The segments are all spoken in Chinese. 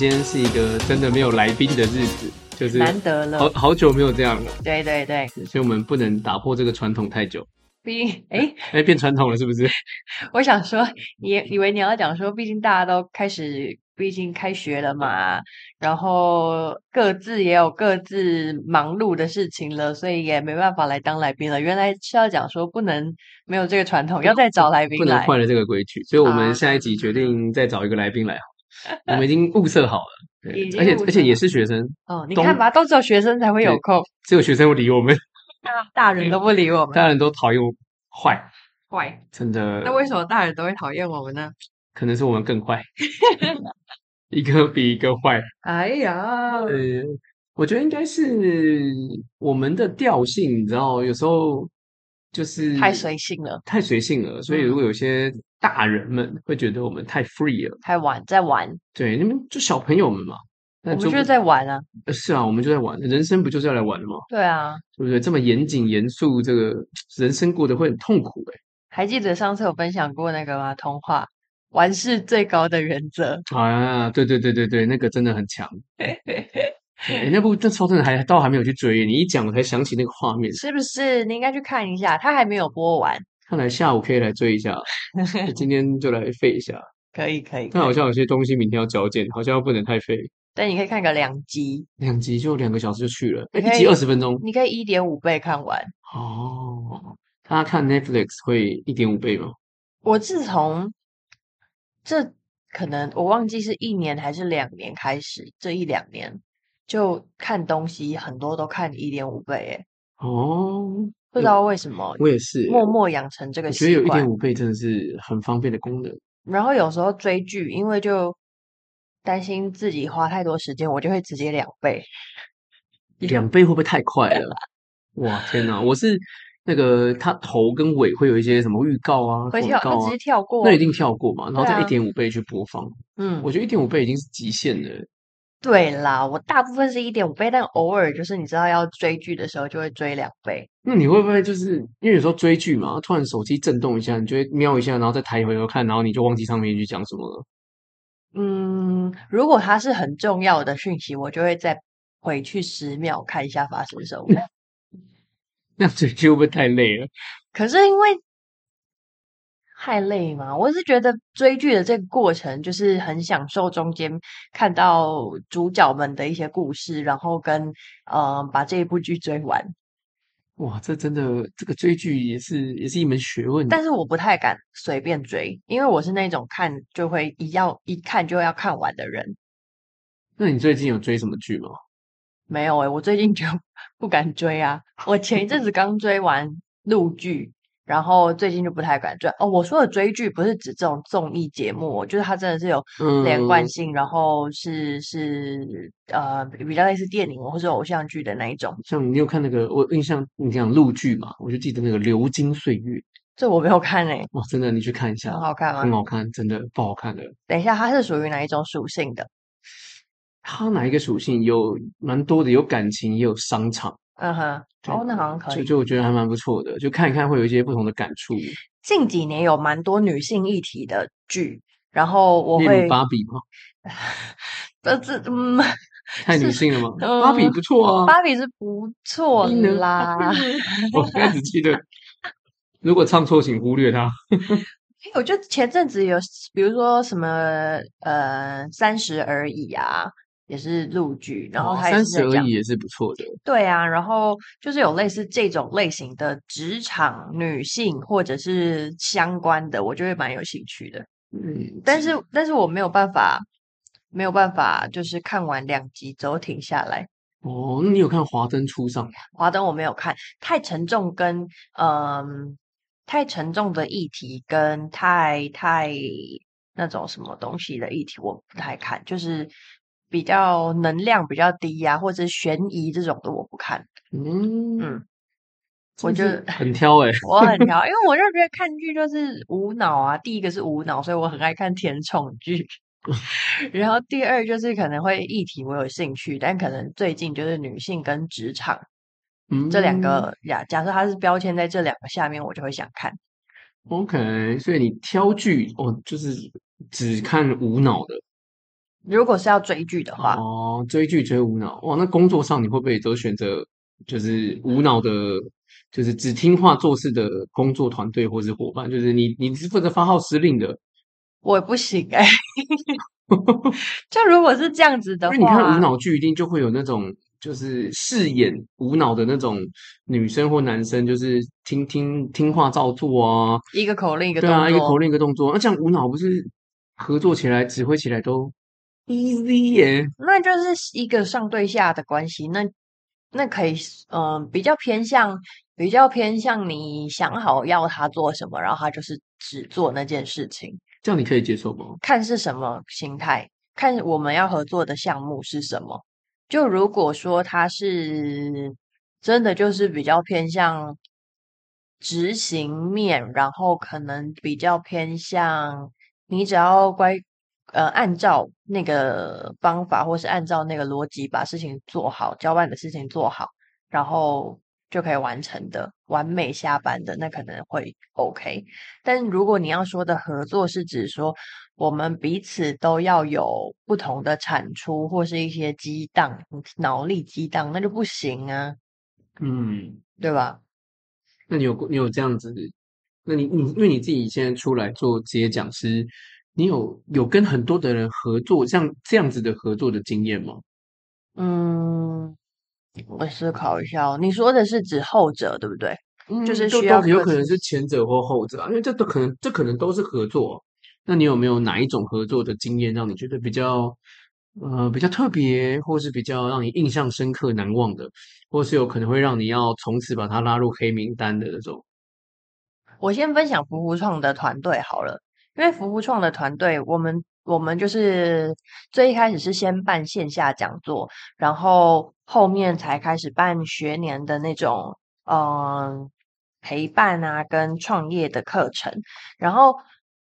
今天是一个真的没有来宾的日子，就是难得了，好好久没有这样了。对对对，所以我们不能打破这个传统太久。毕竟，哎哎，变传统了是不是？我想说，你以为你要讲说，毕竟大家都开始。毕竟开学了嘛，然后各自也有各自忙碌的事情了，所以也没办法来当来宾了。原来是要讲说不能没有这个传统，要再找来宾来，不能换了这个规矩，所以我们下一集决定再找一个来宾来。我们已经物色好了，对，而且而且也是学生哦。你看吧，都只有学生才会有空，只有学生会理我们，大 大人都不理我们，大人都讨厌我，坏坏，真的。那为什么大人都会讨厌我们呢？可能是我们更坏。一个比一个坏。哎呀，呃，我觉得应该是我们的调性，你知道，有时候就是太随性了，太随性了。所以如果有些大人们会觉得我们太 free 了，太玩，在玩。对，你们就小朋友们嘛，我们就是在玩啊。是啊，我们就在玩，人生不就是要来玩的吗？对啊，对不对？这么严谨严肃，这个人生过得会很痛苦哎。还记得上次有分享过那个吗？童话。玩是最高的原则啊！对对对对对，那个真的很强。欸、那部这超真的还倒还没有去追，你一讲我才想起那个画面，是不是？你应该去看一下，它还没有播完。看来下午可以来追一下，今天就来废一下。可以可以。但好像有些东西明天要交件，好像不能太废。但你可以看个两集，两集就两个小时就去了，一集二十分钟，你可以一点五倍看完。哦，大家看 Netflix 会一点五倍吗？我自从。这可能我忘记是一年还是两年开始，这一两年就看东西很多都看一点五倍，诶哦，不知道为什么，我也是默默养成这个习惯。我觉得有一点五倍真的是很方便的功能。然后有时候追剧，因为就担心自己花太多时间，我就会直接两倍。两倍会不会太快了？哇，天哪！我是。那个它头跟尾会有一些什么预告啊，会跳，广告啊，直接跳过，那一定跳过嘛，然后再一点五倍去播放。嗯，我觉得一点五倍已经是极限了。对啦，我大部分是一点五倍，但偶尔就是你知道要追剧的时候就会追两倍。那你会不会就是因为有时候追剧嘛，突然手机震动一下，你就会瞄一下，然后再抬回头看，然后你就忘记上面一句讲什么了？嗯，如果它是很重要的讯息，我就会再回去十秒看一下发生什么。那追剧会不会太累了？可是因为太累嘛，我是觉得追剧的这个过程就是很享受中间看到主角们的一些故事，然后跟嗯、呃、把这一部剧追完。哇，这真的这个追剧也是也是一门学问。但是我不太敢随便追，因为我是那种看就会一要一看就要看完的人。那你最近有追什么剧吗？没有诶、欸、我最近就 不敢追啊。我前一阵子刚追完陆剧，然后最近就不太敢追。哦，我说的追剧不是指这种综艺节目，我觉得它真的是有连贯性，嗯、然后是是呃比较类似电影或者偶像剧的那一种。像你有看那个，我印象你讲陆剧嘛，我就记得那个《流金岁月》，这我没有看诶、欸、哇，真的，你去看一下，很好看吗？很好看，真的不好看的。等一下，它是属于哪一种属性的？它哪一个属性有蛮多的，有感情也有商场。嗯哼，哦，那好像可以。就就我觉得还蛮不错的，就看一看会有一些不同的感触。近几年有蛮多女性议题的剧，然后我会。芭比吗？呃 这嗯，太女性了吗？芭比不错啊，芭比是不错啦。我开始记得，如果唱错，请忽略它。我觉得前阵子有，比如说什么呃，三十而已啊，也是陆剧，然后三十而已也是不错的。对啊，然后就是有类似这种类型的职场女性或者是相关的，我就会蛮有兴趣的。嗯，但是但是我没有办法，没有办法，就是看完两集之后停下来。哦，那你有看《华灯初上》？华灯我没有看，太沉重跟嗯。呃太沉重的议题跟太太那种什么东西的议题，我不太看。就是比较能量比较低呀、啊，或者悬疑这种的，我不看。嗯嗯，我就 很挑诶、欸、我很挑，因 为我就觉得看剧就是无脑啊。第一个是无脑，所以我很爱看甜宠剧。然后第二就是可能会议题我有兴趣，但可能最近就是女性跟职场。嗯这两个呀，假设它是标签在这两个下面，我就会想看。OK，所以你挑剧哦，就是只看无脑的。如果是要追剧的话，哦，追剧追无脑，哇，那工作上你会不会都选择就是无脑的，就是只听话做事的工作团队或是伙伴？就是你你是负责发号施令的，我不行哎、欸。就如果是这样子的话，因为你看无脑剧一定就会有那种就是饰演无脑的那种女生或男生，就是听听听话照做啊，一个口令一个动作，对啊，一个口令一个动作，那这样无脑不是合作起来指挥起来都。Easy 耶，那就是一个上对下的关系，那那可以，嗯、呃，比较偏向，比较偏向你想好要他做什么，然后他就是只做那件事情，这样你可以接受吗？看是什么心态，看我们要合作的项目是什么。就如果说他是真的，就是比较偏向执行面，然后可能比较偏向你只要乖。呃，按照那个方法，或是按照那个逻辑，把事情做好，交办的事情做好，然后就可以完成的，完美下班的，那可能会 OK。但如果你要说的合作，是指说我们彼此都要有不同的产出，或是一些激荡，脑力激荡，那就不行啊。嗯，对吧？那你有你有这样子？那你你因为你自己现在出来做职业讲师。你有有跟很多的人合作，像这样子的合作的经验吗？嗯，我思考一下哦。你说的是指后者，对不对？嗯，就是需要有可能是前者或后者啊，因为这都可能，这可能都是合作。那你有没有哪一种合作的经验让你觉得比较呃比较特别，或是比较让你印象深刻、难忘的，或是有可能会让你要从此把他拉入黑名单的那种？我先分享福福创的团队好了。因为服务创的团队，我们我们就是最一开始是先办线下讲座，然后后面才开始办学年的那种嗯、陪伴啊跟创业的课程。然后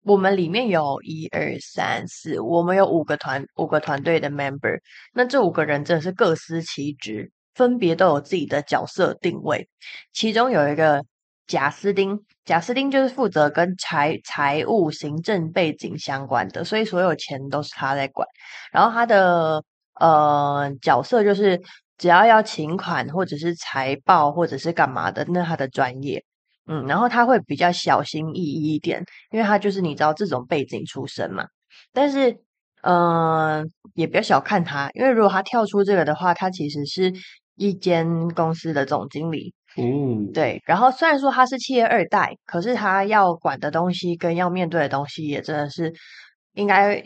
我们里面有一二三四，我们有五个团五个团队的 member。那这五个人真的是各司其职，分别都有自己的角色定位。其中有一个。贾斯丁，贾斯丁就是负责跟财财务、行政背景相关的，所以所有钱都是他在管。然后他的呃角色就是，只要要请款或者是财报或者是干嘛的，那他的专业。嗯，然后他会比较小心翼翼一点，因为他就是你知道这种背景出身嘛。但是，嗯、呃，也不要小看他，因为如果他跳出这个的话，他其实是一间公司的总经理。嗯，对。然后虽然说他是企业二代，可是他要管的东西跟要面对的东西也真的是应该，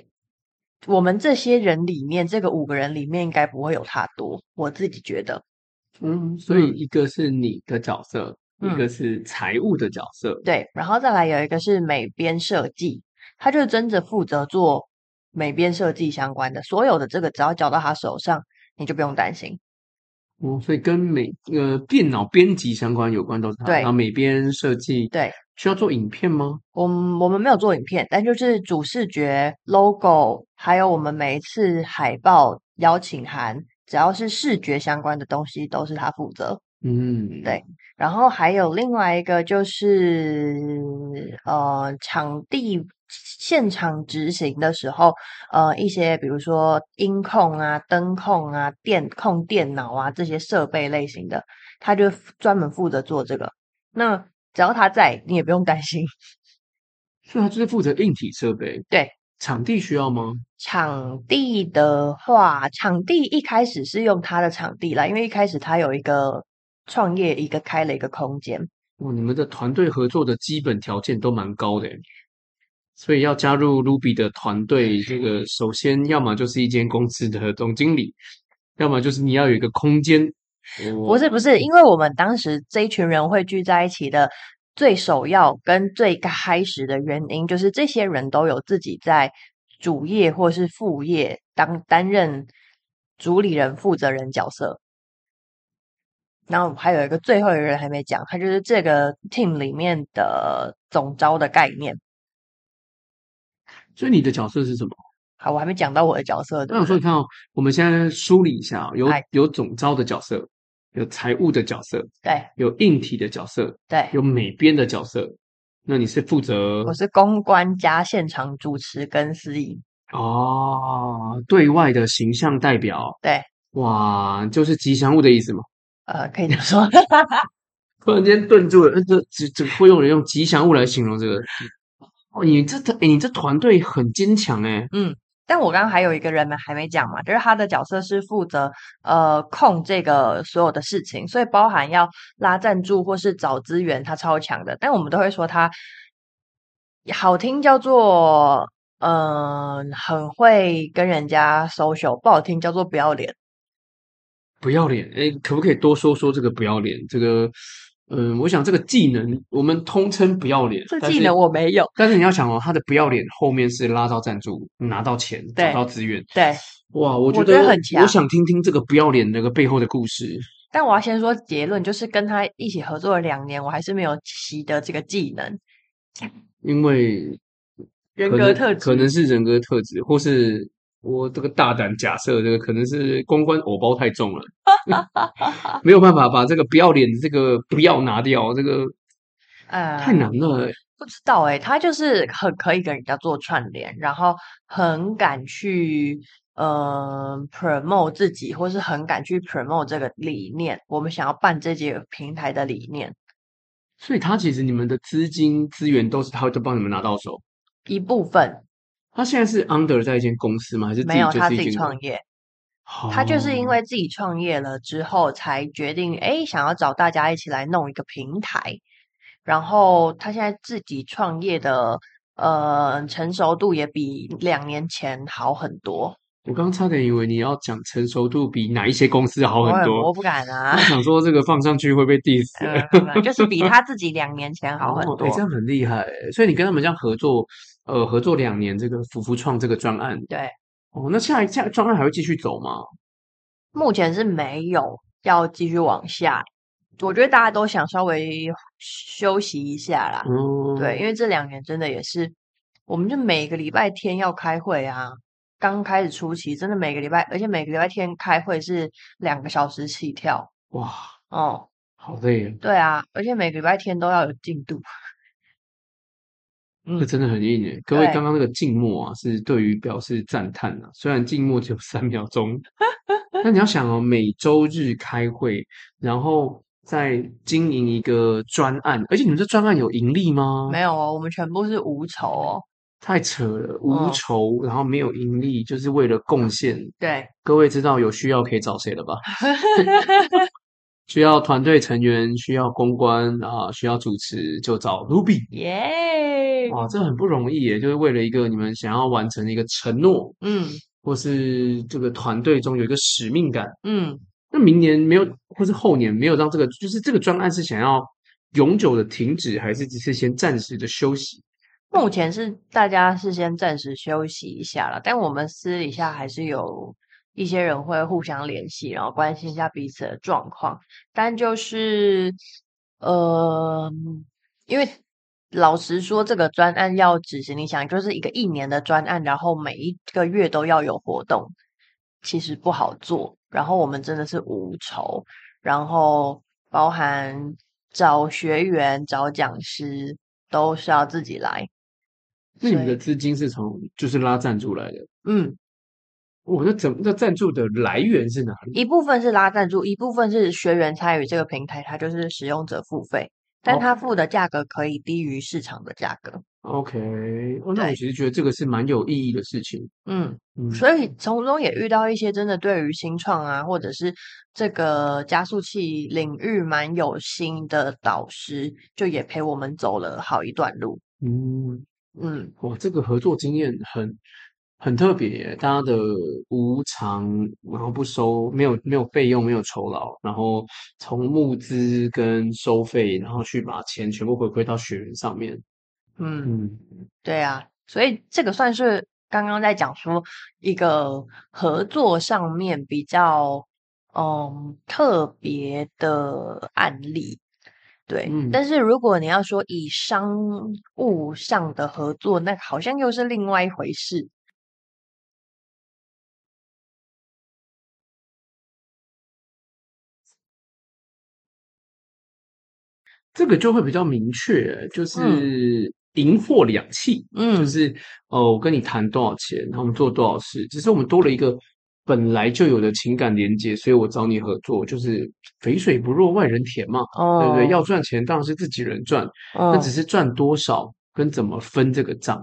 我们这些人里面，这个五个人里面应该不会有他多。我自己觉得，嗯，所以一个是你的角色，嗯、一个是财务的角色，对。然后再来有一个是美编设计，他就真的负责做美编设计相关的，所有的这个只要交到他手上，你就不用担心。哦，所以跟美呃电脑编辑相关有关都是他。对，然后美编设计，对，需要做影片吗？我们我们没有做影片，但就是主视觉、logo，还有我们每一次海报、邀请函，只要是视觉相关的东西，都是他负责。嗯，对。然后还有另外一个就是呃场地。现场执行的时候，呃，一些比如说音控啊、灯控啊、电控电脑啊这些设备类型的，他就专门负责做这个。那只要他在，你也不用担心。所以他就是负责硬体设备。对，场地需要吗？场地的话，场地一开始是用他的场地啦，因为一开始他有一个创业，一个开了一个空间。哦，你们的团队合作的基本条件都蛮高的。所以要加入 Ruby 的团队，这个首先要么就是一间公司的总经理，要么就是你要有一个空间。不是不是，因为我们当时这一群人会聚在一起的最首要跟最开始的原因，就是这些人都有自己在主业或是副业当担任主理人、负责人角色。然后还有一个最后一个人还没讲，他就是这个 team 里面的总招的概念。所以你的角色是什么？好，我还没讲到我的角色。那我说你看哦，我们现在梳理一下，有哎有总招的角色，有财务的角色，对，有硬体的角色，对，有美编的角色，那你是负责？我是公关加现场主持跟司仪。哦，对外的形象代表。对，哇，就是吉祥物的意思吗？呃，可以这么说。突然间顿住了，这这这会用人用吉祥物来形容这个？哦，你这诶你这团队很坚强诶嗯。但我刚刚还有一个人没还没讲嘛，就是他的角色是负责呃控这个所有的事情，所以包含要拉赞助或是找资源，他超强的。但我们都会说他好听叫做嗯、呃、很会跟人家 social，不好听叫做不要脸。不要脸，哎，可不可以多说说这个不要脸这个？嗯，我想这个技能我们通称不要脸。这技能我没有，但是你要想哦，他的不要脸后面是拉到赞助、拿到钱、找到资源。对，哇，我觉得，我觉得很强。我想听听这个不要脸那个背后的故事。但我要先说结论，就是跟他一起合作了两年，我还是没有习得这个技能。因为人格特质，可能是人格特质，或是。我这个大胆假设，这个可能是公关偶包太重了，没有办法把这个不要脸的这个不要拿掉，这个呃太难了。不知道哎、欸，他就是很可以跟人家做串联，然后很敢去呃 promote 自己，或是很敢去 promote 这个理念。我们想要办这几个平台的理念，所以他其实你们的资金资源都是他会都帮你们拿到手一部分。他现在是 under 在一间公司吗？还是没有？他自己创业。Oh. 他就是因为自己创业了之后，才决定哎，想要找大家一起来弄一个平台。然后他现在自己创业的呃成熟度也比两年前好很多。我刚刚差点以为你要讲成熟度比哪一些公司好很多，我，我不敢啊。我想说这个放上去会被 diss，呃、就是比他自己两年前好很多。这样很厉害。所以你跟他们这样合作。呃，合作两年，这个福福创这个专案，对，哦，那下一下专案还会继续走吗？目前是没有要继续往下，我觉得大家都想稍微休息一下啦。嗯，对，因为这两年真的也是，我们就每个礼拜天要开会啊。刚开始初期，真的每个礼拜，而且每个礼拜天开会是两个小时起跳。哇，哦，好累啊。对啊，而且每个礼拜天都要有进度。这真的很硬诶！各位，刚刚那个静默啊，是对于表示赞叹啊。虽然静默只有三 秒钟，但你要想哦，每周日开会，然后再经营一个专案，而且你们这专案有盈利吗？没有哦，我们全部是无酬哦。太扯了，无酬，然后没有盈利，就是为了贡献。对，各位知道有需要可以找谁了吧？需要团队成员，需要公关啊，需要主持，就找 Ruby。耶！哇，这很不容易耶，就是为了一个你们想要完成的一个承诺，嗯，或是这个团队中有一个使命感，嗯。那明年没有，或是后年没有让这个，就是这个专案是想要永久的停止，还是只是先暂时的休息？目前是大家是先暂时休息一下了，但我们私底下还是有。一些人会互相联系，然后关心一下彼此的状况。但就是，呃，因为老实说，这个专案要执行，你想就是一个一年的专案，然后每一个月都要有活动，其实不好做。然后我们真的是无酬，然后包含找学员、找讲师都是要自己来。那你们的资金是从就是拉赞助来的？嗯。我那怎那赞助的来源是哪里？一部分是拉赞助，一部分是学员参与这个平台，它就是使用者付费，但他付的价格可以低于市场的价格。OK，哦，那我其实觉得这个是蛮有意义的事情。嗯嗯，所以从中也遇到一些真的对于新创啊，或者是这个加速器领域蛮有心的导师，就也陪我们走了好一段路。嗯嗯，哇，这个合作经验很。很特别耶，大家的无偿，然后不收，没有没有费用，没有酬劳，然后从募资跟收费，然后去把钱全部回馈到学员上面。嗯，嗯对啊，所以这个算是刚刚在讲说一个合作上面比较嗯特别的案例。对，嗯，但是如果你要说以商务上的合作，那好像又是另外一回事。这个就会比较明确，就是银货两訖，嗯，就是哦，我跟你谈多少钱，然后我们做多少事，只是我们多了一个本来就有的情感连接，所以我找你合作，就是肥水不落外人田嘛，哦、对不对？要赚钱当然是自己人赚，那、哦、只是赚多少跟怎么分这个账。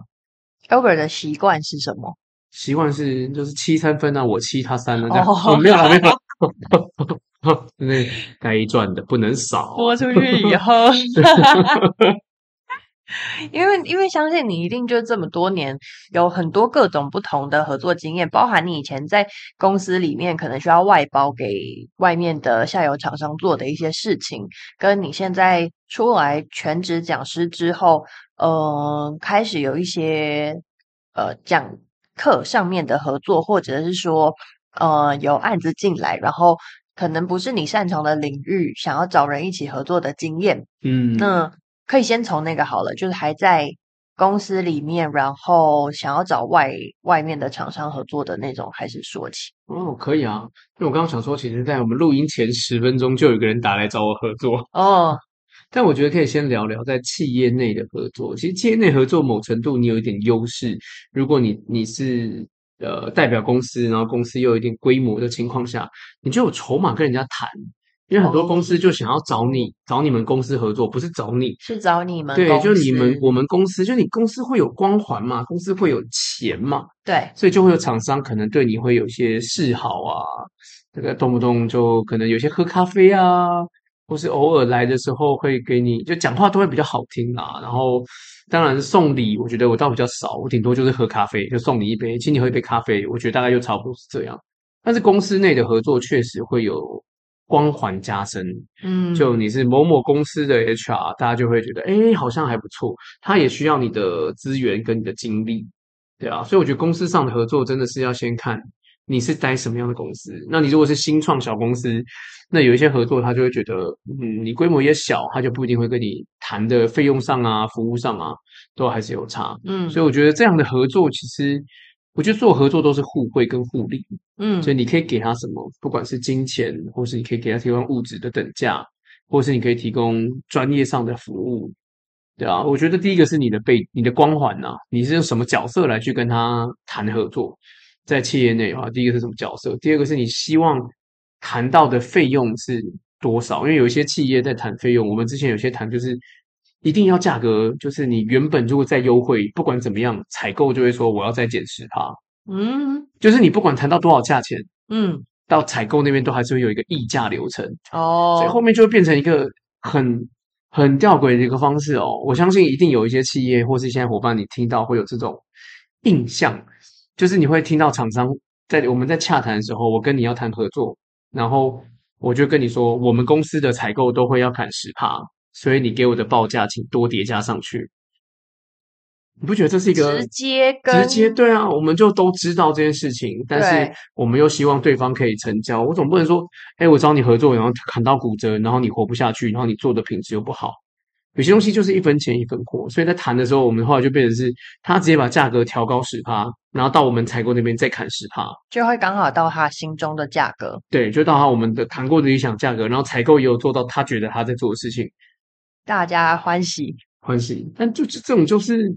Albert 的习惯是什么？习惯是就是七三分啊，我七他三啊，这样、哦、没有了没有了。那该赚的不能少，播出去以后，因为因为相信你一定就这么多年有很多各种不同的合作经验，包含你以前在公司里面可能需要外包给外面的下游厂商做的一些事情，跟你现在出来全职讲师之后，嗯、呃，开始有一些呃讲课上面的合作，或者是说呃有案子进来，然后。可能不是你擅长的领域，想要找人一起合作的经验，嗯，那可以先从那个好了，就是还在公司里面，然后想要找外外面的厂商合作的那种开始说起。哦，可以啊，因为我刚刚想说，其实，在我们录音前十分钟就有一个人打来找我合作哦，但我觉得可以先聊聊在企业内的合作。其实企业内合作某程度你有一点优势，如果你你是。呃，代表公司，然后公司又有一定规模的情况下，你就有筹码跟人家谈。因为很多公司就想要找你，哦、找你们公司合作，不是找你，是找你们。对，就你们我们公司，就你公司会有光环嘛，公司会有钱嘛，对，所以就会有厂商可能对你会有一些示好啊，这个动不动就可能有些喝咖啡啊，或是偶尔来的时候会给你就讲话都会比较好听啦，然后。当然送礼，我觉得我倒比较少，我顶多就是喝咖啡，就送你一杯，请你喝一杯咖啡，我觉得大概就差不多是这样。但是公司内的合作确实会有光环加深，嗯，就你是某某公司的 HR，大家就会觉得，哎，好像还不错，他也需要你的资源跟你的精力，对啊，所以我觉得公司上的合作真的是要先看。你是待什么样的公司？那你如果是新创小公司，那有一些合作，他就会觉得，嗯，你规模也小，他就不一定会跟你谈的费用上啊、服务上啊，都还是有差。嗯，所以我觉得这样的合作，其实我觉得做合作都是互惠跟互利。嗯，所以你可以给他什么，不管是金钱，或是你可以给他提供物质的等价，或是你可以提供专业上的服务，对啊，我觉得第一个是你的背你的光环呐、啊，你是用什么角色来去跟他谈合作？在企业内的话，第一个是什么角色？第二个是你希望谈到的费用是多少？因为有一些企业在谈费用，我们之前有些谈就是一定要价格，就是你原本如果再优惠，不管怎么样，采购就会说我要再减十趴。嗯，就是你不管谈到多少价钱，嗯，到采购那边都还是会有一个议价流程。哦，所以后面就会变成一个很很吊诡的一个方式哦。我相信一定有一些企业或是现在伙伴，你听到会有这种印象。就是你会听到厂商在我们在洽谈的时候，我跟你要谈合作，然后我就跟你说，我们公司的采购都会要砍十趴，所以你给我的报价请多叠加上去。你不觉得这是一个直接跟直接？对啊，我们就都知道这件事情，但是我们又希望对方可以成交。我总不能说，哎，我找你合作，然后砍到骨折，然后你活不下去，然后你做的品质又不好。有些东西就是一分钱一分货，所以在谈的时候，我们后来就变成是他直接把价格调高十趴，然后到我们采购那边再砍十趴，就会刚好到他心中的价格。对，就到他我们的谈过的理想价格，然后采购也有做到他觉得他在做的事情，大家欢喜欢喜。但就是这种就是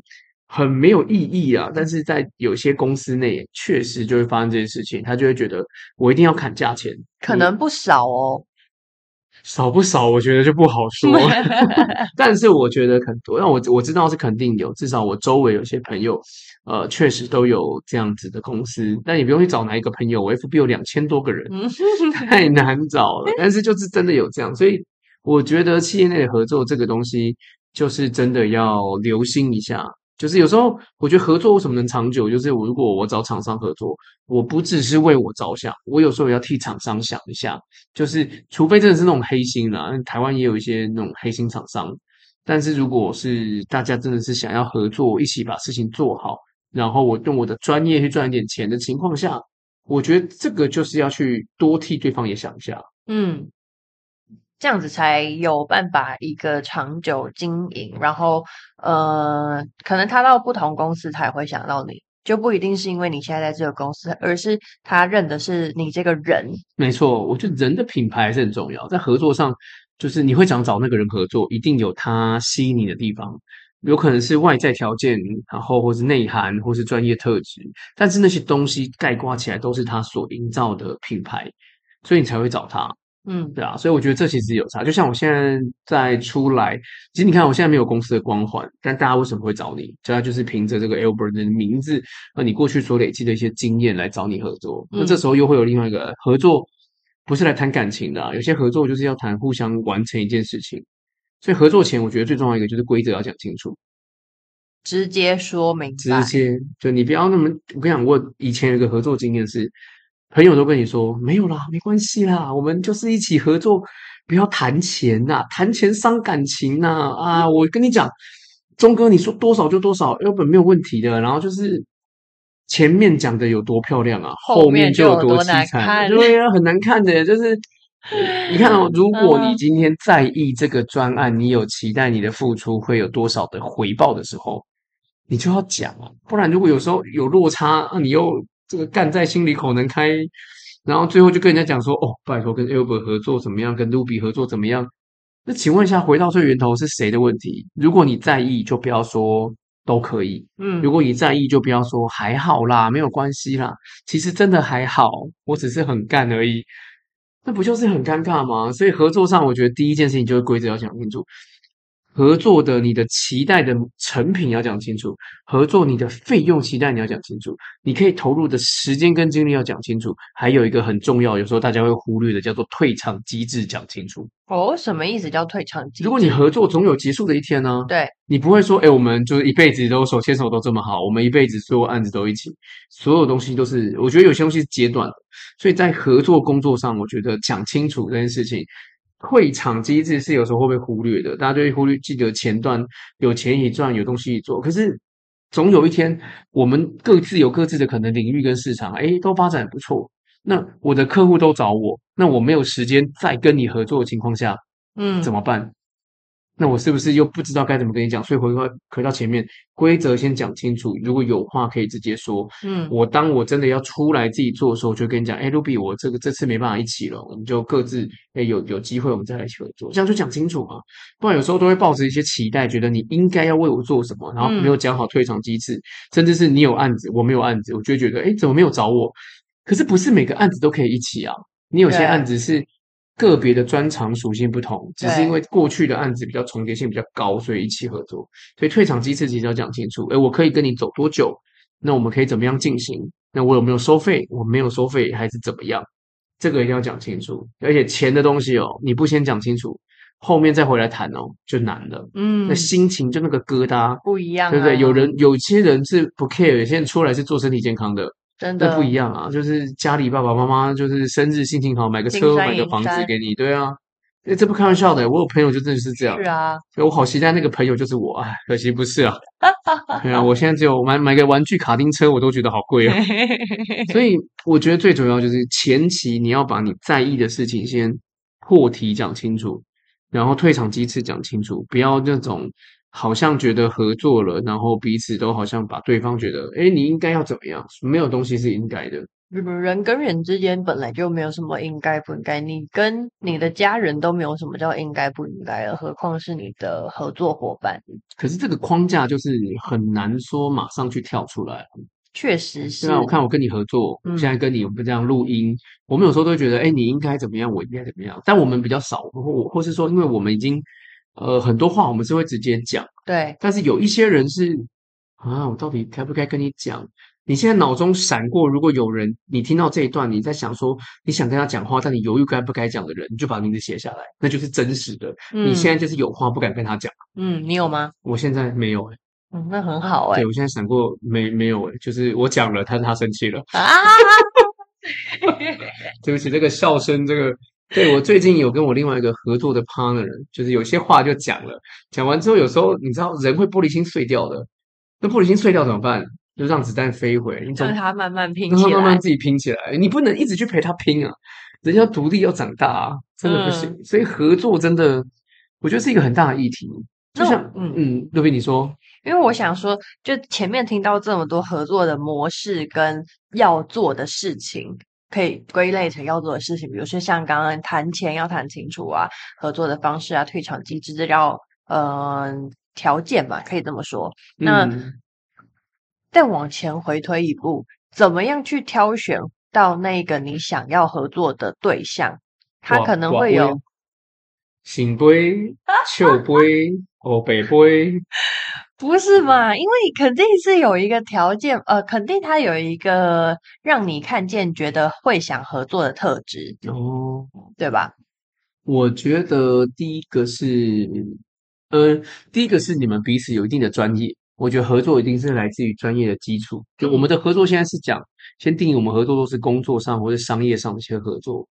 很没有意义啊！但是在有些公司内确实就会发生这件事情，他就会觉得我一定要砍价钱，可能不少哦。少不少，我觉得就不好说。但是我觉得很多，那我我知道是肯定有，至少我周围有些朋友，呃，确实都有这样子的公司。但你不用去找哪一个朋友，我 FB 有两千多个人，太难找了。但是就是真的有这样，所以我觉得企业内的合作这个东西，就是真的要留心一下。就是有时候，我觉得合作为什么能长久？就是我如果我找厂商合作，我不只是为我着想，我有时候也要替厂商想一下。就是除非真的是那种黑心啦，台湾也有一些那种黑心厂商。但是如果是大家真的是想要合作，一起把事情做好，然后我用我的专业去赚一点钱的情况下，我觉得这个就是要去多替对方也想一下。嗯。这样子才有办法一个长久经营，然后呃，可能他到不同公司才会想到你，就不一定是因为你现在在这个公司，而是他认的是你这个人。没错，我觉得人的品牌还是很重要，在合作上就是你会想找那个人合作，一定有他吸引你的地方，有可能是外在条件，然后或是内涵，或是专业特质，但是那些东西概括起来都是他所营造的品牌，所以你才会找他。嗯，对啊，所以我觉得这其实有差。就像我现在在出来，其实你看我现在没有公司的光环，但大家为什么会找你？主要就是凭着这个 Albert 的名字，和你过去所累积的一些经验来找你合作。那这时候又会有另外一个合作。不是来谈感情的啊，有些合作就是要谈互相完成一件事情，所以合作前我觉得最重要一个就是规则要讲清楚，直接说明白。直接就你不要那么，我跟你讲，我以前有一个合作经验是，朋友都跟你说没有啦，没关系啦，我们就是一起合作，不要谈钱呐，谈钱伤感情呐啊！我跟你讲，钟哥，你说多少就多少，根本没有问题的。然后就是。前面讲的有多漂亮啊，后面就有多凄惨。对啊，很难看的，就是你看哦，如果你今天在意这个专案，你有期待你的付出会有多少的回报的时候，你就要讲啊。不然如果有时候有落差，啊，你又这个干在心里口难开，然后最后就跟人家讲说，哦，拜托跟 Albert 合作怎么样，跟 Ruby 合作怎么样？那请问一下，回到最源头是谁的问题？如果你在意，就不要说。都可以，嗯，如果你在意，就不要说还好啦，没有关系啦。其实真的还好，我只是很干而已，那不就是很尴尬吗？所以合作上，我觉得第一件事情就是规则要讲清楚。合作的你的期待的成品要讲清楚，合作你的费用期待你要讲清楚，你可以投入的时间跟精力要讲清楚，还有一个很重要，有时候大家会忽略的，叫做退场机制讲清楚。哦，什么意思叫退场机制？如果你合作总有结束的一天呢？对，你不会说，哎，我们就是一辈子都手牵手都这么好，我们一辈子所有案子都一起，所有东西都是，我觉得有些东西是阶段的，所以在合作工作上，我觉得讲清楚这件事情。退场机制是有时候会被忽略的，大家就会忽略，记得前段有钱一赚，有东西一做。可是总有一天，我们各自有各自的可能领域跟市场，哎，都发展不错。那我的客户都找我，那我没有时间再跟你合作的情况下，嗯，怎么办？那我是不是又不知道该怎么跟你讲？所以回回回到前面，规则先讲清楚。如果有话可以直接说。嗯，我当我真的要出来自己做的时候，我就跟你讲，哎，Ruby，我这个这次没办法一起了，我们就各自哎有有机会我们再来一起合作，这样就讲清楚嘛。不然有时候都会抱着一些期待，觉得你应该要为我做什么，然后没有讲好退场机制，嗯、甚至是你有案子，我没有案子，我就会觉得哎，怎么没有找我？可是不是每个案子都可以一起啊？你有些案子是。个别的专长属性不同，只是因为过去的案子比较重叠性比较高，所以一起合作。所以退场机制其实要讲清楚。诶，我可以跟你走多久？那我们可以怎么样进行？那我有没有收费？我没有收费还是怎么样？这个一定要讲清楚。而且钱的东西哦，你不先讲清楚，后面再回来谈哦，就难了。嗯，那心情就那个疙瘩不一样啊，对不对？有人有些人是不 care，有些人出来是做身体健康的。真的不一样啊！就是家里爸爸妈妈就是生日心情好，买个车买个房子给你，对啊，哎这不开玩笑的。我有朋友就真的是这样，是啊，所以我好期待那个朋友就是我，哎，可惜不是啊。对啊，我现在只有买买个玩具卡丁车，我都觉得好贵啊。所以 我觉得最主要就是前期你要把你在意的事情先破题讲清楚，然后退场机制讲清楚，不要那种。好像觉得合作了，然后彼此都好像把对方觉得，哎，你应该要怎么样？没有东西是应该的。人跟人之间本来就没有什么应该不应该，你跟你的家人都没有什么叫应该不应该了，何况是你的合作伙伴？可是这个框架就是很难说马上去跳出来。确实是。对啊，我看我跟你合作，嗯、现在跟你我们这样录音，我们有时候都会觉得，哎，你应该怎么样，我应该怎么样，但我们比较少，或或是说，因为我们已经。呃，很多话我们是会直接讲，对。但是有一些人是啊，我到底该不该跟你讲？你现在脑中闪过，如果有人你听到这一段，你在想说你想跟他讲话，但你犹豫该不该讲的人，你就把名字写下来，那就是真实的。嗯、你现在就是有话不敢跟他讲。嗯，你有吗？我现在没有哎、欸。嗯，那很好哎、欸。对，我现在闪过没没有哎、欸，就是我讲了，他他生气了啊。对不起，这个笑声，这个。对，我最近有跟我另外一个合作的 partner，就是有些话就讲了，讲完之后，有时候你知道人会玻璃心碎掉的，那玻璃心碎掉怎么办？就让子弹飞回，你让他慢慢拼起来，让他慢慢自己拼起来，你不能一直去陪他拼啊，人家独立要长大啊，真的不行。嗯、所以合作真的，我觉得是一个很大的议题。就像嗯嗯，路比你说，因为我想说，就前面听到这么多合作的模式跟要做的事情。可以归类成要做的事情，比如说像刚刚谈钱要谈清楚啊，合作的方式啊，退场机制这叫呃条件吧，可以这么说。那、嗯、再往前回推一步，怎么样去挑选到那个你想要合作的对象？他可能会有圣 杯、笑杯、欧北杯。不是嘛？因为肯定是有一个条件，呃，肯定他有一个让你看见、觉得会想合作的特质哦，对吧？我觉得第一个是，呃，第一个是你们彼此有一定的专业。我觉得合作一定是来自于专业的基础。就我们的合作现在是讲，先定义我们合作都是工作上或者商业上的一些合作，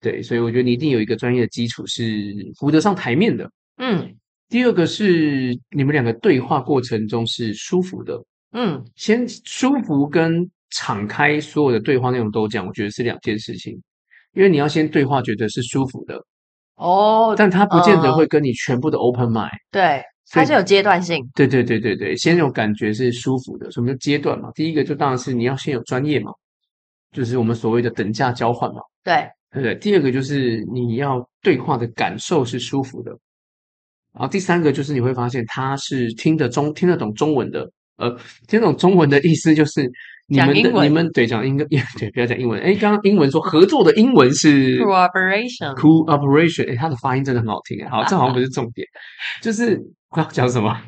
对，所以我觉得你一定有一个专业的基础是扶得上台面的，嗯。第二个是你们两个对话过程中是舒服的，嗯，先舒服跟敞开所有的对话内容都讲，我觉得是两件事情，因为你要先对话觉得是舒服的，哦，但他不见得会跟你全部的 open mind，对，它是有阶段性，对对对对对，先有感觉是舒服的，什么叫阶段嘛？第一个就当然是你要先有专业嘛，就是我们所谓的等价交换嘛，对，对对，第二个就是你要对话的感受是舒服的。然后第三个就是你会发现他是听得中听得懂中文的，呃，听得懂中文的意思就是你们的你们对讲英文对，不要讲英文。哎，刚刚英文说合作的英文是 cooperation cooperation，哎，他的发音真的很好听哎。好，这好像不是重点，就是我要讲什么？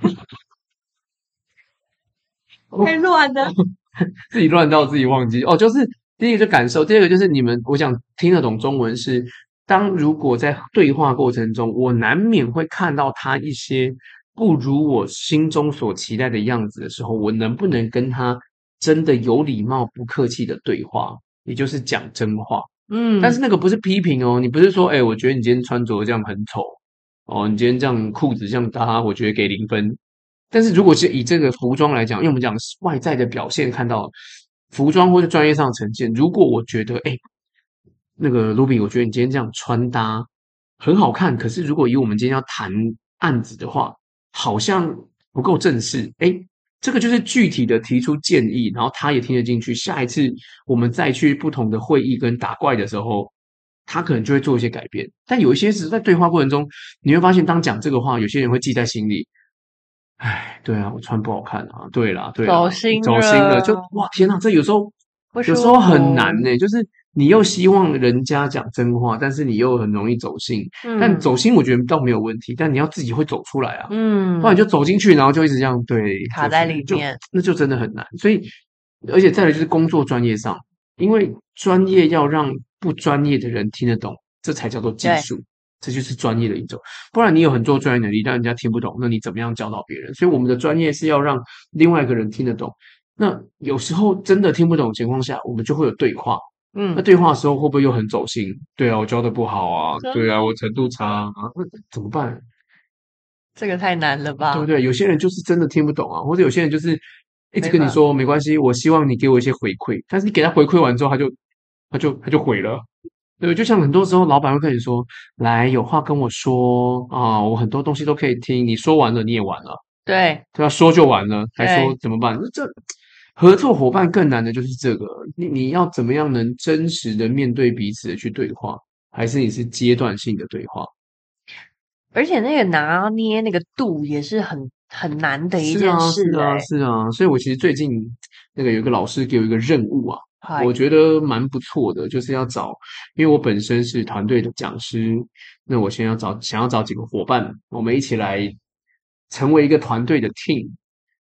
太乱了，自己乱到自己忘记哦。就是第一个就感受，第二个就是你们，我想听得懂中文是。当如果在对话过程中，我难免会看到他一些不如我心中所期待的样子的时候，我能不能跟他真的有礼貌、不客气的对话，也就是讲真话？嗯，但是那个不是批评哦，你不是说，哎，我觉得你今天穿着这样很丑哦，你今天这样裤子这样搭，我觉得给零分。但是如果是以这个服装来讲，因为我们讲外在的表现，看到服装或者专业上呈现，如果我觉得，哎。那个卢比，我觉得你今天这样穿搭很好看。可是，如果以我们今天要谈案子的话，好像不够正式。哎，这个就是具体的提出建议，然后他也听得进去。下一次我们再去不同的会议跟打怪的时候，他可能就会做一些改变。但有一些是在对话过程中，你会发现，当讲这个话，有些人会记在心里。哎，对啊，我穿不好看啊。对啦，对啦，走心了，走心了，就哇，天哪，这有时候有时候很难呢，就是。你又希望人家讲真话，但是你又很容易走心。嗯，但走心我觉得倒没有问题，但你要自己会走出来啊。嗯，不然你就走进去，然后就一直这样对卡在里面，那就真的很难。所以，而且再来就是工作专业上，因为专业要让不专业的人听得懂，这才叫做技术，这就是专业的一种。不然你有很多专业能力，但人家听不懂，那你怎么样教导别人？所以我们的专业是要让另外一个人听得懂。那有时候真的听不懂的情况下，我们就会有对话。嗯，那对话的时候会不会又很走心？对啊，我教的不好啊，对啊，我程度差啊，那怎么办？这个太难了吧？对不对？有些人就是真的听不懂啊，或者有些人就是一直跟你说没关系，我希望你给我一些回馈，但是你给他回馈完之后，他就他就他就毁了。对，就像很多时候老板会跟你说，来有话跟我说啊，我很多东西都可以听，你说完了你也完了，对，对啊，说就完了，还说怎么办？这。合作伙伴更难的就是这个，你你要怎么样能真实的面对彼此的去对话，还是你是阶段性的对话？而且那个拿捏那个度也是很很难的一件事。欸，是啊，是啊，所以我其实最近那个有一个老师给我一个任务啊我觉得蛮不错的，就是要找，因为我本身是团队的讲师，那我先要找想要找几个伙伴，我们一起来成为一个团队的 team。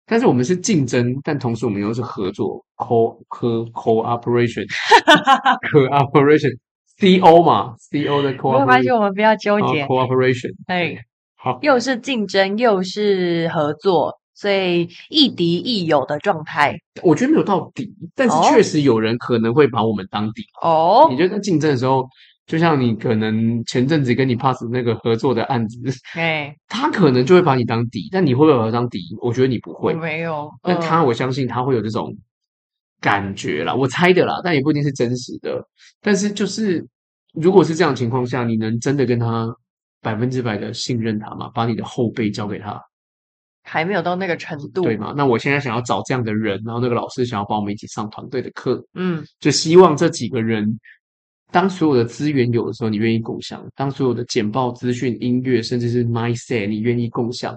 但是我们是竞争，但同时我们又是合作，co co cooperation，cooperation，C O 嘛，C O 的 co。没关系，我们不要纠结。cooperation，哎，好，又是竞争，又是合作，所以亦敌亦友的状态。我觉得没有到底，但是确实有人可能会把我们当敌。哦，你觉得在竞争的时候？就像你可能前阵子跟你 pass 那个合作的案子，哎，他可能就会把你当敌，但你会不会把他当敌？我觉得你不会，没有。但他我相信他会有这种感觉啦，我猜的啦，但也不一定是真实的。但是就是如果是这样的情况下，你能真的跟他百分之百的信任他吗？把你的后背交给他？还没有到那个程度，对吗？那我现在想要找这样的人，然后那个老师想要帮我们一起上团队的课，嗯，就希望这几个人，当所有的资源有的时候，你愿意共享；当所有的简报、资讯、音乐，甚至是 mindset，你愿意共享。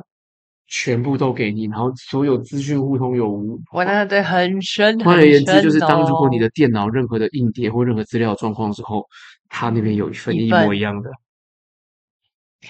全部都给你，然后所有资讯互通有无。我那对很深，换而言之，就是当如果你的电脑任何的硬碟或任何资料状况之后，他那边有一份一模一样的。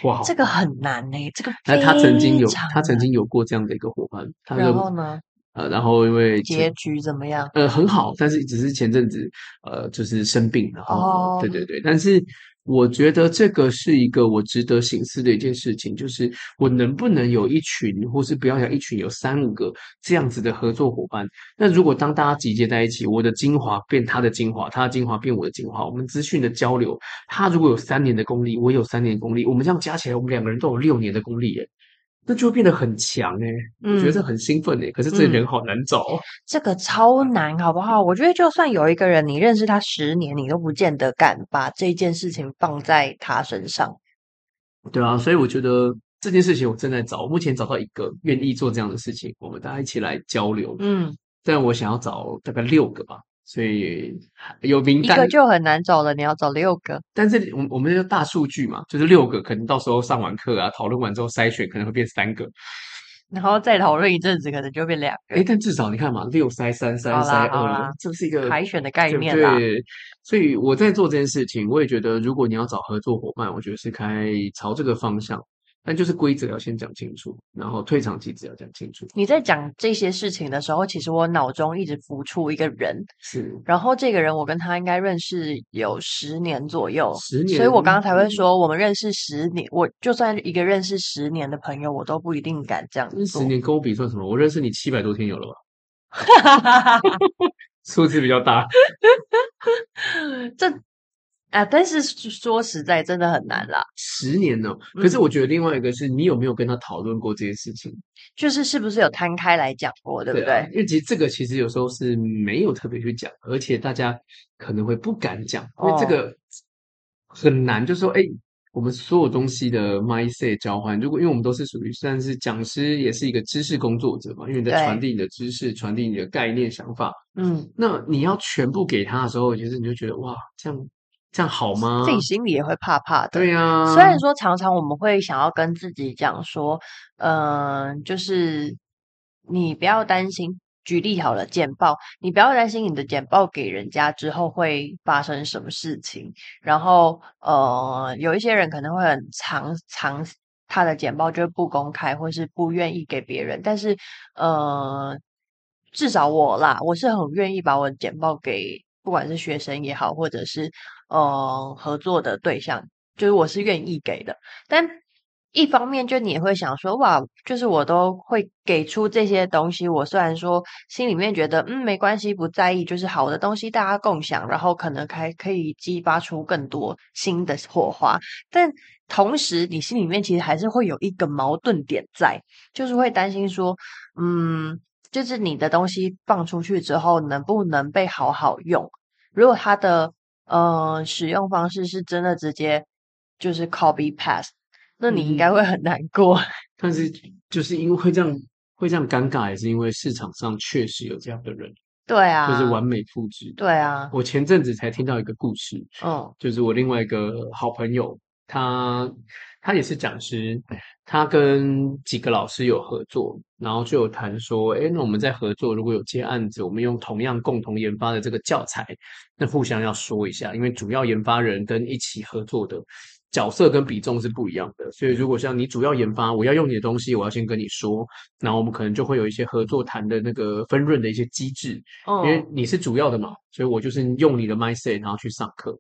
哇，这个很难呢、欸。这个那他曾经有，他曾经有过这样的一个伙伴。他然后呢？呃，然后因为结局怎么样？呃，很好，但是只是前阵子呃，就是生病，然后、哦、对对对，但是。我觉得这个是一个我值得省思的一件事情，就是我能不能有一群，或是不要讲一群，有三五个这样子的合作伙伴。那如果当大家集结在一起，我的精华变他的精华，他的精华变我的精华，我们资讯的交流，他如果有三年的功力，我有三年的功力，我们这样加起来，我们两个人都有六年的功力耶。那就会变得很强哎、我觉得这很兴奋哎、欸。可是这人好难找，嗯，这个超难，好不好？我觉得就算有一个人，你认识他十年，你都不见得敢把这件事情放在他身上。对啊，所以我觉得这件事情我正在找，目前找到一个愿意做这样的事情，我们大家一起来交流。嗯，但我想要找大概六个吧。所以有名单，一个就很难找了，你要找六个。但是我们我们这个大数据嘛，就是六个，可能到时候上完课啊，讨论完之后筛选，可能会变三个，然后再讨论一阵子，可能就变两个。哎，但至少你看嘛，六筛三筛筛二，这是一个海选的概念啦。对，所以我在做这件事情，我也觉得，如果你要找合作伙伴，我觉得是开朝这个方向。但就是规则要先讲清楚，然后退场机制要讲清楚。你在讲这些事情的时候，其实我脑中一直浮出一个人，是。然后这个人我跟他应该认识有十年左右，十年。所以我刚刚才会说，我们认识十年，我就算一个认识十年的朋友，我都不一定敢这样做。十年跟我比算什么？我认识你七百多天有了吧？哈哈哈哈哈！数字比较大。这。啊！但是说实在，真的很难啦。十年呢？可是我觉得另外一个是你有没有跟他讨论过这些事情？就是是不是有摊开来讲过，对不对？对啊，因为其实这个其实有时候是没有特别去讲，而且大家可能会不敢讲，因为这个很难。就是说，哎，我们所有东西的 mindset 交换，如果因为我们都是属于算是讲师，也是一个知识工作者嘛，因为你在传递你的知识，传递你的概念、想法。嗯，那你要全部给他的时候，其实你就觉得哇，这样。这样好吗？自己心里也会怕怕的。对呀、啊，虽然说常常我们会想要跟自己讲说，嗯、呃，就是你不要担心。举例好了，简报，你不要担心你的简报给人家之后会发生什么事情。然后，呃，有一些人可能会很藏藏他的简报，就是不公开，或是不愿意给别人。但是，呃，至少我啦，我是很愿意把我的简报给。不管是学生也好，或者是呃合作的对象，就是我是愿意给的。但一方面，就你也会想说，哇，就是我都会给出这些东西。我虽然说心里面觉得嗯没关系，不在意，就是好的东西大家共享，然后可能还可以激发出更多新的火花。但同时，你心里面其实还是会有一个矛盾点在，就是会担心说，嗯。就是你的东西放出去之后，能不能被好好用？如果它的呃使用方式是真的直接就是 copy paste，那你应该会很难过。嗯，但是就是因为会这样会这样尴尬，也是因为市场上确实有这样的人。对啊，就是完美复制。对啊，我前阵子才听到一个故事，嗯，就是我另外一个好朋友，他他也是讲师。他跟几个老师有合作，然后就有谈说，诶，那我们在合作，如果有接案子，我们用同样共同研发的这个教材，那互相要说一下，因为主要研发人跟一起合作的角色跟比重是不一样的，所以如果像你主要研发，我要用你的东西，我要先跟你说，然后我们可能就会有一些合作谈的那个分润的一些机制，因为你是主要的嘛，所以我就是用你的 mindset 然后去上课，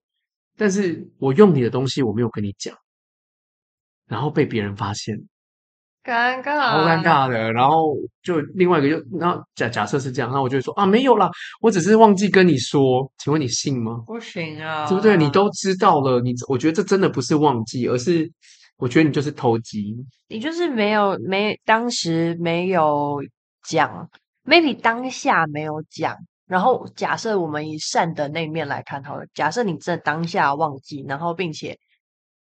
但是我用你的东西，我没有跟你讲。然后被别人发现，尴尬，好尴尬的。然后就另外一个就，然后假假设是这样，那我就会说啊，没有啦，我只是忘记跟你说，请问你信吗？不行啊，对不对？你都知道了，你我觉得这真的不是忘记，而是我觉得你就是投机，你就是没有没当时没有讲，maybe 当下没有讲。然后假设我们以善的那一面来看好了，假设你真的当下忘记，然后并且，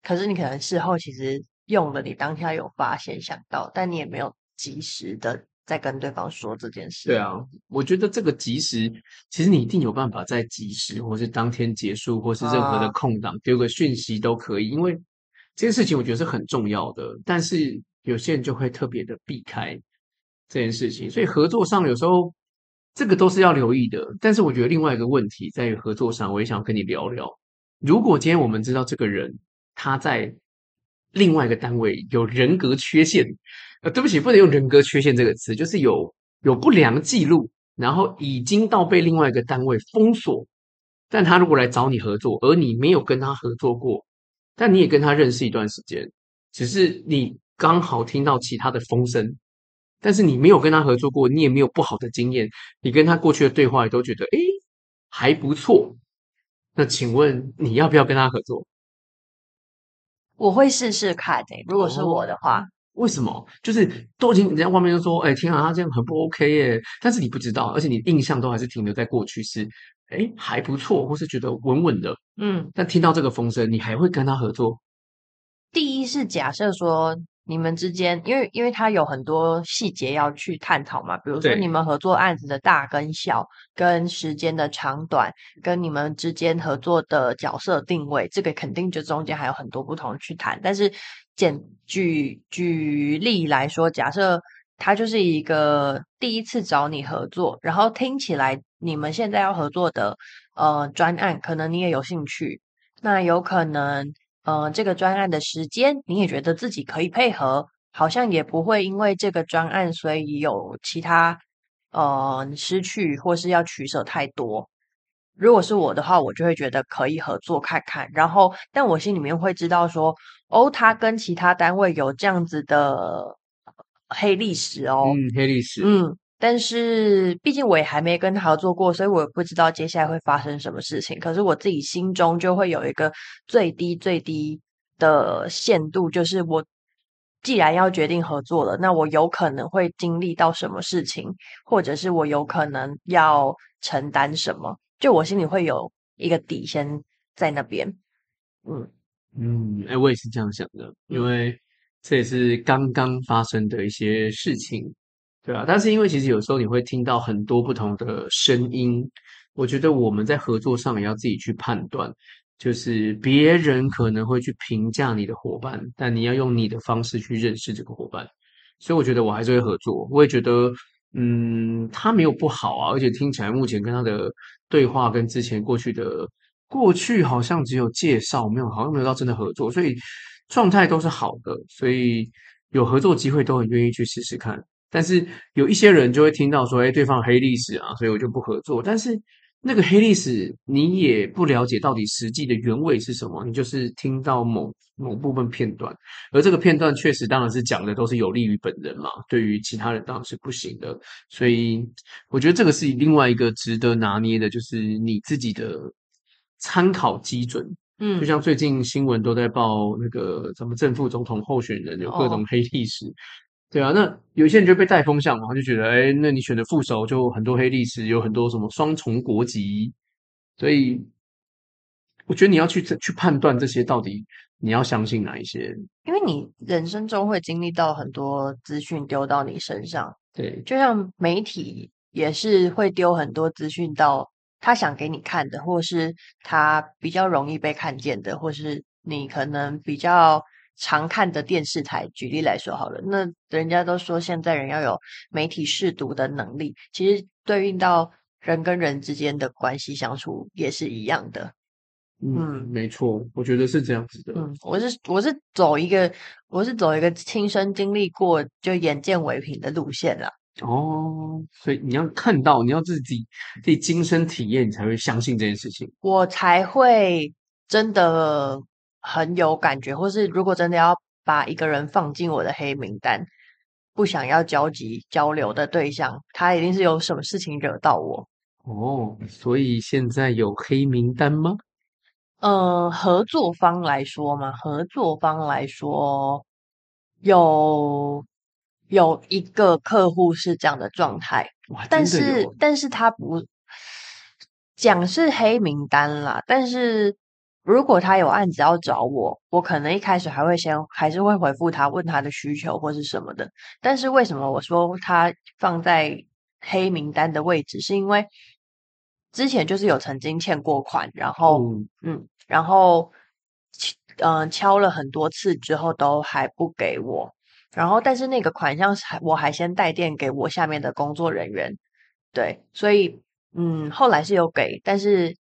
可是你可能事后其实。用了，你当下有发现想到，但你也没有及时的在跟对方说这件事。对啊，我觉得这个及时，其实你一定有办法在及时，或是当天结束，或是任何的空档丢个讯息都可以，因为这件事情我觉得是很重要的。但是有些人就会特别的避开这件事情，所以合作上有时候这个都是要留意的。但是我觉得另外一个问题在于合作上，我也想跟你聊聊。如果今天我们知道这个人他在另外一个单位有人格缺陷，呃，对不起，不能用人格缺陷这个词，就是有有不良记录，然后已经到被另外一个单位封锁。但他如果来找你合作，而你没有跟他合作过，但你也跟他认识一段时间，只是你刚好听到其他的风声，但是你没有跟他合作过，你也没有不好的经验，你跟他过去的对话也都觉得，诶，还不错。那请问你要不要跟他合作？我会试试看诶、欸，如果是我的话。哦，为什么？就是都已经你在外面就说，哎，天啊，他这样很不 OK 耶。但是你不知道，而且你印象都还是停留在过去是，哎，还不错，或是觉得稳稳的。嗯。但听到这个风声，你还会跟他合作？第一是假设说。你们之间，因为因为他有很多细节要去探讨嘛，比如说你们合作案子的大跟小，跟时间的长短，跟你们之间合作的角色定位，这个肯定就中间还有很多不同去谈。但是简举举例来说，假设他就是一个第一次找你合作，然后听起来你们现在要合作的呃专案，可能你也有兴趣，那有可能。呃，这个专案的时间，你也觉得自己可以配合，好像也不会因为这个专案，所以有其他呃失去或是要取舍太多。如果是我的话，我就会觉得可以合作看看。然后，但我心里面会知道说，哦，他跟其他单位有这样子的黑历史哦，嗯，黑历史，嗯。但是，毕竟我也还没跟他合作过，所以我也不知道接下来会发生什么事情。可是我自己心中就会有一个最低最低的限度，就是我既然要决定合作了，那我有可能会经历到什么事情，或者是我有可能要承担什么，就我心里会有一个底线在那边。嗯嗯，哎，我也是这样想的，因为这也是刚刚发生的一些事情。对啊，但是因为其实有时候你会听到很多不同的声音，我觉得我们在合作上也要自己去判断，就是别人可能会去评价你的伙伴，但你要用你的方式去认识这个伙伴，所以我觉得我还是会合作。我也觉得，嗯，他没有不好啊，而且听起来目前跟他的对话跟之前过去的过去好像只有介绍，没有好像没有到真的合作，所以状态都是好的，所以有合作机会都很愿意去试试看。但是有一些人就会听到说，哎，对方黑历史啊，所以我就不合作。但是那个黑历史你也不了解到底实际的原委是什么，你就是听到某某部分片段，而这个片段确实当然是讲的都是有利于本人嘛，对于其他人当然是不行的。所以我觉得这个是另外一个值得拿捏的，就是你自己的参考基准。嗯，就像最近新闻都在报那个什么正副总统候选人有各种黑历史。哦对啊，那有些人就被带风向嘛，就觉得，哎，那你选的副手就很多黑历史，有很多什么双重国籍，所以我觉得你要去去判断这些到底你要相信哪一些，因为你人生中会经历到很多资讯丢到你身上，对，就像媒体也是会丢很多资讯到他想给你看的，或是他比较容易被看见的，或是你可能比较。常看的电视台，举例来说好了，那人家都说现在人要有媒体试读的能力，其实对应到人跟人之间的关系相处也是一样的。嗯，嗯，没错，我觉得是这样子的。嗯，我是我是走一个我是走一个亲身经历过就眼见为凭的路线啦。哦，所以你要看到，你要自己自己亲身体验，你才会相信这件事情，我才会真的。很有感觉，或是如果真的要把一个人放进我的黑名单，不想要交集交流的对象，他一定是有什么事情惹到我。哦，所以现在有黑名单吗？嗯、呃，合作方来说嘛，合作方来说，有有一个客户是这样的状态，但是但是他不讲是黑名单啦，但是。如果他有案子要找我，我可能一开始还会先还是会回复他，问他的需求或是什么的。但是为什么我说他放在黑名单的位置？是因为之前就是有曾经欠过款，然后嗯，嗯，然后嗯、呃、敲了很多次之后都还不给我。然后但是那个款项是我还先代垫给我下面的工作人员，对，所以嗯后来是有给，但是。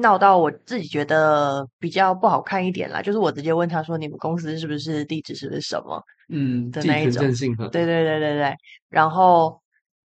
闹到我自己觉得比较不好看一点啦，就是我直接问他说：“你们公司是不是地址是不是什么？”嗯，的那一种。对对对对对。然后，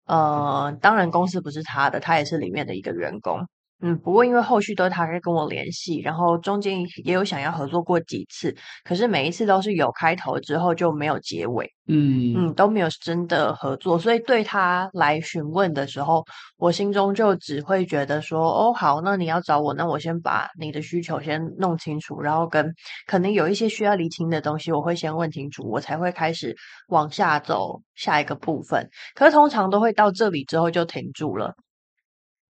呃，当然公司不是他的，他也是里面的一个员工。嗯，不过因为后续都是他在跟我联系，然后中间也有想要合作过几次，可是每一次都是有开头之后就没有结尾，嗯嗯，都没有真的合作，所以对他来询问的时候，我心中就只会觉得说，哦，好，那你要找我，那我先把你的需求先弄清楚，然后跟可能有一些需要厘清的东西，我会先问清楚，我才会开始往下走下一个部分。可是通常都会到这里之后就停住了。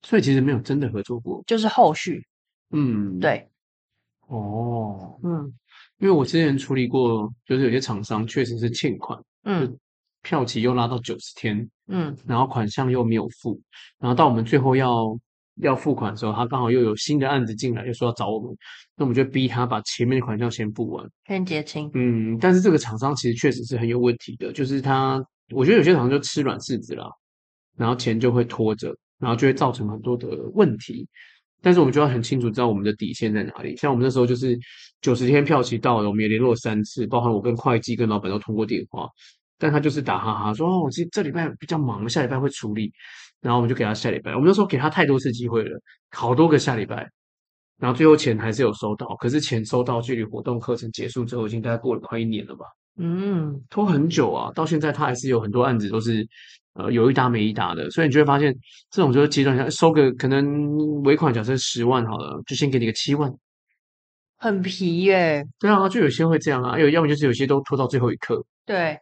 所以其实没有真的合作过，就是后续，嗯，对，哦，嗯，因为我之前处理过，就是有些厂商确实是欠款，嗯，票期又拉到九十天，嗯，然后款项又没有付，然后到我们最后要要付款的时候，他刚好又有新的案子进来，又说要找我们，那我们就逼他把前面的款项先付完，先结清，嗯，但是这个厂商其实确实是很有问题的，就是他，我觉得有些厂商就吃软柿子啦，然后钱就会拖着。然后就会造成很多的问题，但是我们就要很清楚知道我们的底线在哪里。像我们那时候就是九十天票期到了，我们也联络三次，包含我跟会计、跟老板都通过电话，但他就是打哈哈说：“哦，我这这礼拜比较忙，下礼拜会处理。”然后我们就给他下礼拜。我们那时候给他太多次机会了，好多个下礼拜，然后最后钱还是有收到，可是钱收到距离活动课程结束之后，已经大概过了快一年了吧？嗯，拖很久啊，到现在他还是有很多案子都是。呃，有一搭没一搭的，所以你就会发现，这种就是阶段下收个可能尾款，假设十万好了，就先给你个七万，很皮耶。对啊，就有些会这样啊，有要么就是有些都拖到最后一刻。对，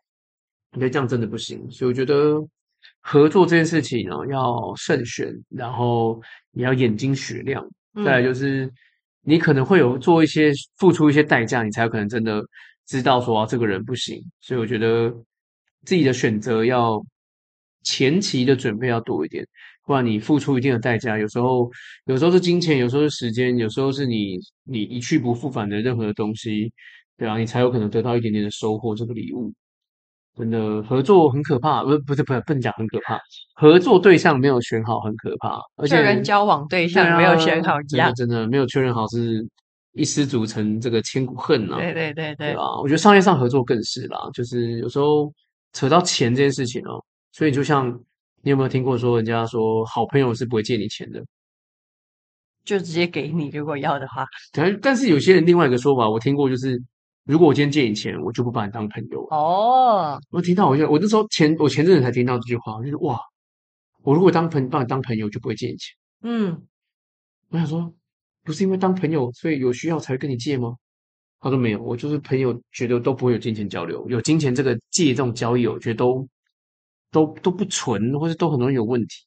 你觉得这样真的不行，所以我觉得合作这件事情呢，要慎选，然后你要眼睛雪亮。嗯、再来就是你可能会有做一些付出一些代价，你才有可能真的知道说啊，这个人不行。所以我觉得自己的选择要。前期的准备要多一点，不然你付出一定的代价，有时候有时候是金钱，有时候是时间，有时候是你你一去不复返的任何的东西，对啊，你才有可能得到一点点的收获。这个礼物真的合作很可怕，不不是不是不能讲很可怕，合作对象没有选好很可怕，而且跟交往对象没有选好一样，真的真的没有确认好是一失足成这个千古恨啊！对对对对，对啊，我觉得商业上合作更是啦，就是有时候扯到钱这件事情哦。所以，就像你有没有听过说，人家说好朋友是不会借你钱的，就直接给你，如果要的话。但但是有些人另外一个说法，我听过，就是如果我今天借你钱，我就不把你当朋友。哦，我听到我就我那时候前我前阵子才听到这句话，就是哇，我如果当朋把你当朋友，就不会借你钱。嗯，我想说，不是因为当朋友，所以有需要才会跟你借吗？他说没有，我就是朋友，觉得都不会有金钱交流，有金钱这个借这种交易，我觉得都。都都不纯，或者都很容易有问题，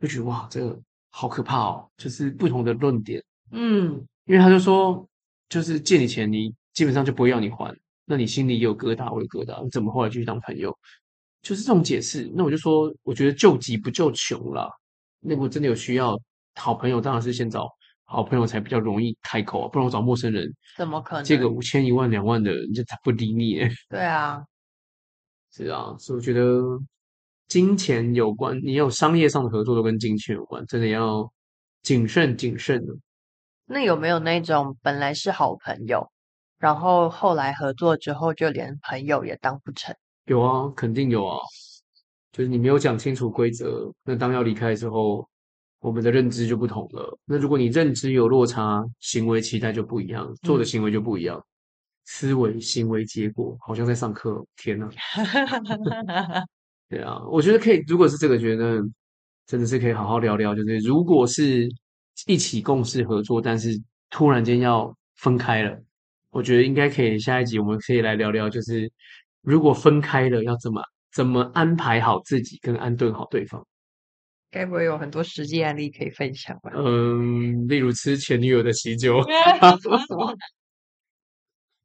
就觉得哇，这个好可怕哦！就是不同的论点，嗯，因为他就说，就是借你钱，你基本上就不会要你还，那你心里也有疙瘩，我有疙瘩，你怎么后来继续当朋友？就是这种解释。那我就说，我觉得救急不救穷啦。那如果真的有需要，好朋友当然是先找好朋友才比较容易开口啊，不然我找陌生人，怎么可能借个五千、一万、两万的，人家才不理你。对啊。是啊，所以我觉得金钱有关，你有商业上的合作都跟金钱有关，真的要谨慎谨慎的。那有没有那种本来是好朋友，然后后来合作之后就连朋友也当不成？有啊，肯定有啊。就是你没有讲清楚规则，那当要离开之后，我们的认知就不同了。那如果你认知有落差，行为期待就不一样，做的行为就不一样。嗯思维、行为、结果，好像在上课。天哪！对啊，我觉得可以。如果是这个，觉得真的是可以好好聊聊。就是如果是一起共事合作，但是突然间要分开了，我觉得应该可以。下一集我们可以来聊聊，就是如果分开了要怎么怎么安排好自己，跟安顿好对方。该不会有很多实际案例可以分享吧？嗯，例如吃前女友的喜酒。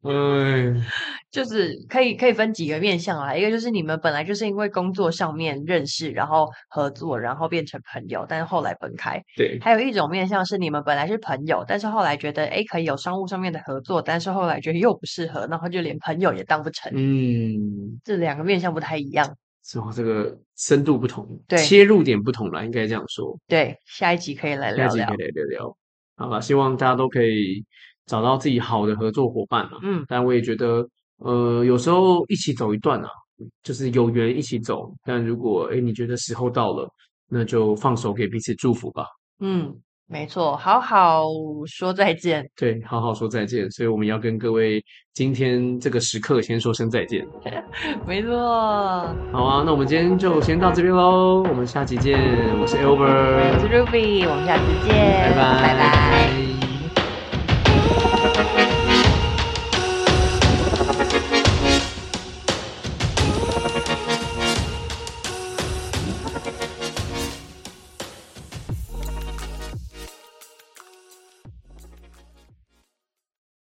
嗯，就是可以可以分几个面向啊，一个就是你们本来就是因为工作上面认识，然后合作，然后变成朋友，但是后来分开。对，还有一种面向是你们本来是朋友，但是后来觉得哎可以有商务上面的合作，但是后来觉得又不适合，然后就连朋友也当不成。嗯，这两个面向不太一样。之后这个深度不同，对，切入点不同了，应该这样说。对，下一集可以来聊聊。下一集可以来聊聊。好吧，希望大家都可以找到自己好的合作伙伴啊。嗯，但我也觉得，呃，有时候一起走一段啊，就是有缘一起走。但如果哎你觉得时候到了，那就放手给彼此祝福吧。嗯。没错，好好说再见。对，好好说再见。所以我们要跟各位今天这个时刻先说声再见。没错。好啊，那我们今天就先到这边喽。我们下期见。我是 Albert，我是 Ruby，我们下期见。拜拜。拜拜。